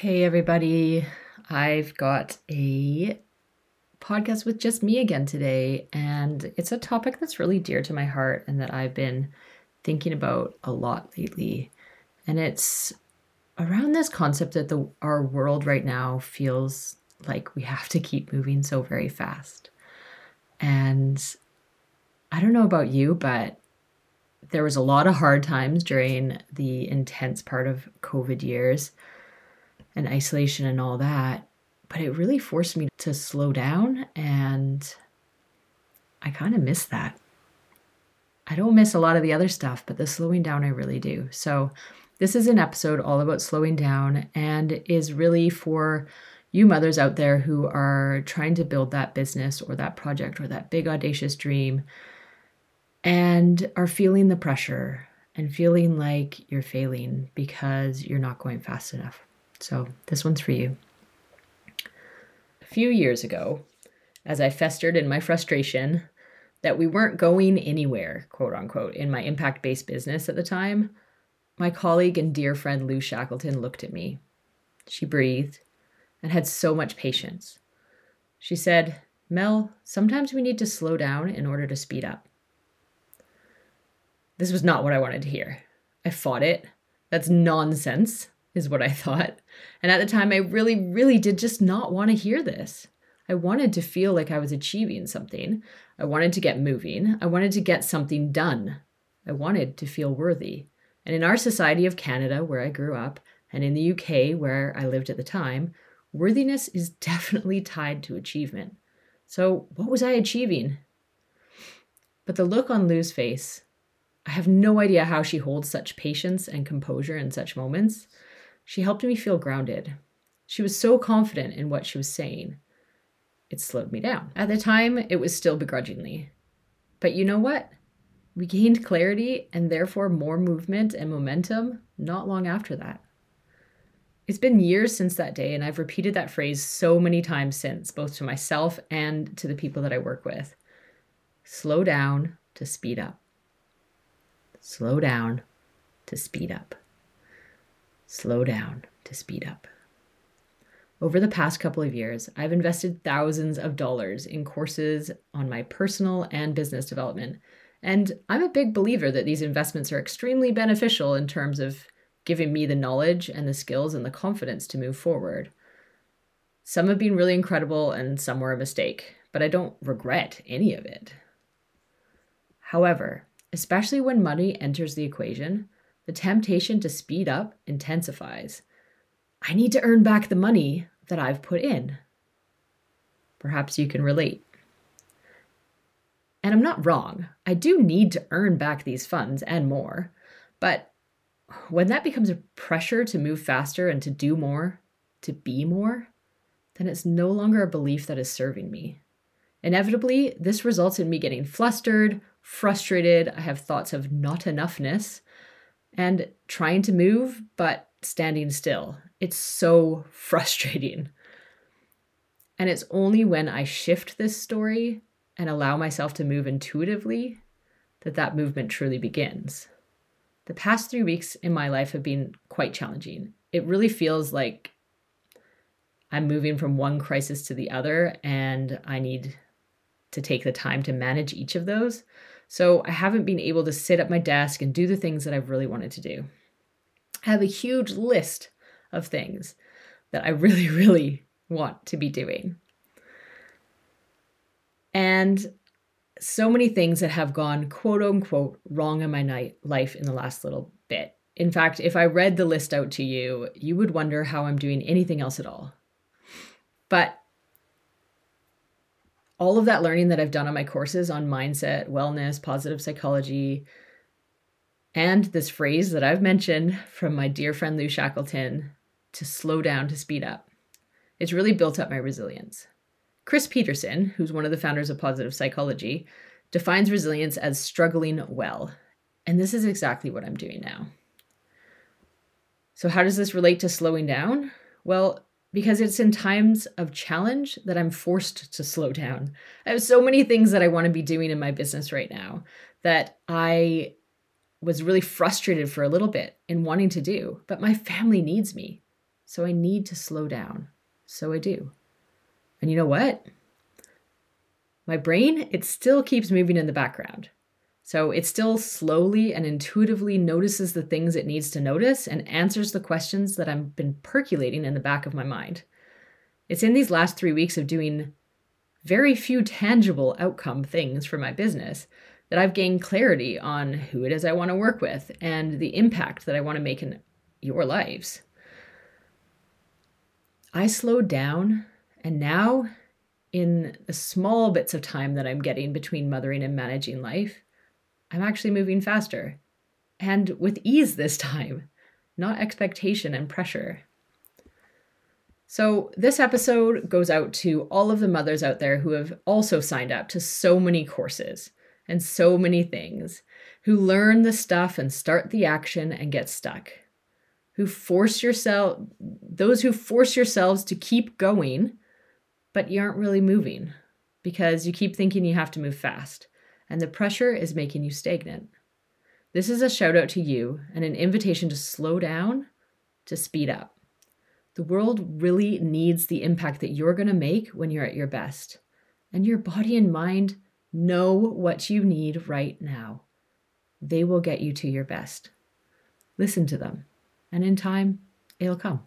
Hey, everybody. I've got a podcast with just me again today, and it's a topic that's really dear to my heart and that I've been thinking about a lot lately. And it's around this concept that the our world right now feels like we have to keep moving so very fast. And I don't know about you, but there was a lot of hard times during the intense part of COVID years and isolation and all that. But it really forced me to slow down, and I kind of miss that. I don't miss a lot of the other stuff, but the slowing down I really do. So, this is an episode all about slowing down and is really for you mothers out there who are trying to build that business or that project or that big audacious dream and are feeling the pressure and feeling like you're failing because you're not going fast enough. So, this one's for you. A few years ago, as I festered in my frustration that we weren't going anywhere, quote unquote, in my impact based business at the time, my colleague and dear friend Lou Shackleton looked at me. She breathed and had so much patience. She said, Mel, sometimes we need to slow down in order to speed up. This was not what I wanted to hear. I fought it. That's nonsense, is what I thought. And at the time, I really, really did just not want to hear this. I wanted to feel like I was achieving something. I wanted to get moving. I wanted to get something done. I wanted to feel worthy. And in our society of Canada, where I grew up, and in the UK, where I lived at the time, worthiness is definitely tied to achievement. So, what was I achieving? But the look on Lou's face I have no idea how she holds such patience and composure in such moments. She helped me feel grounded. She was so confident in what she was saying. It slowed me down. At the time, it was still begrudgingly. But you know what? We gained clarity and therefore more movement and momentum not long after that. It's been years since that day, and I've repeated that phrase so many times since, both to myself and to the people that I work with. Slow down to speed up slow down to speed up. Slow down to speed up. Over the past couple of years, I've invested thousands of dollars in courses on my personal and business development. And I'm a big believer that these investments are extremely beneficial in terms of giving me the knowledge and the skills and the confidence to move forward. Some have been really incredible and some were a mistake, but I don't regret any of it. However, especially when money enters the equation, the temptation to speed up intensifies. I need to earn back the money that I've put in. Perhaps you can relate. And I'm not wrong. I do need to earn back these funds and more. But when that becomes a pressure to move faster and to do more, to be more, then it's no longer a belief that is serving me. Inevitably, this results in me getting flustered, frustrated. I have thoughts of not enoughness and trying to move, but standing still. It's so frustrating. And it's only when I shift this story and allow myself to move intuitively that that movement truly begins. The past three weeks in my life have been quite challenging. It really feels like I'm moving from one crisis to the other, and I need to take the time to manage each of those. So I haven't been able to sit at my desk and do the things that I've really wanted to do. I have a huge list of things that I really, really want to be doing. And so many things that have gone quote unquote wrong in my night life in the last little bit. In fact, if I read the list out to you, you would wonder how I'm doing anything else at all. But all of that learning that I've done on my courses on mindset, wellness, positive psychology, and this phrase that I've mentioned from my dear friend Lou Shackleton to slow down to speed up. It's really built up my resilience. Chris Peterson, who's one of the founders of positive psychology, defines resilience as struggling well. And this is exactly what I'm doing now. So, how does this relate to slowing down? Well, because it's in times of challenge that I'm forced to slow down. I have so many things that I want to be doing in my business right now that I was really frustrated for a little bit in wanting to do, but my family needs me. So I need to slow down. So I do. And you know what? My brain, it still keeps moving in the background. So it still slowly and intuitively notices the things it needs to notice and answers the questions that I've been percolating in the back of my mind. It's in these last three weeks of doing very few tangible outcome things for my business that I've gained clarity on who it is I want to work with and the impact that I want to make in your lives. I slowed down, and now, in the small bits of time that I'm getting between mothering and managing life, I'm actually moving faster and with ease this time, not expectation and pressure. So, this episode goes out to all of the mothers out there who have also signed up to so many courses and so many things, who learn the stuff and start the action and get stuck, who force yourself, those who force yourselves to keep going, but you aren't really moving because you keep thinking you have to move fast, and the pressure is making you stagnant. This is a shout out to you and an invitation to slow down, to speed up. The world really needs the impact that you're going to make when you're at your best. And your body and mind know what you need right now. They will get you to your best. Listen to them, and in time, it'll come.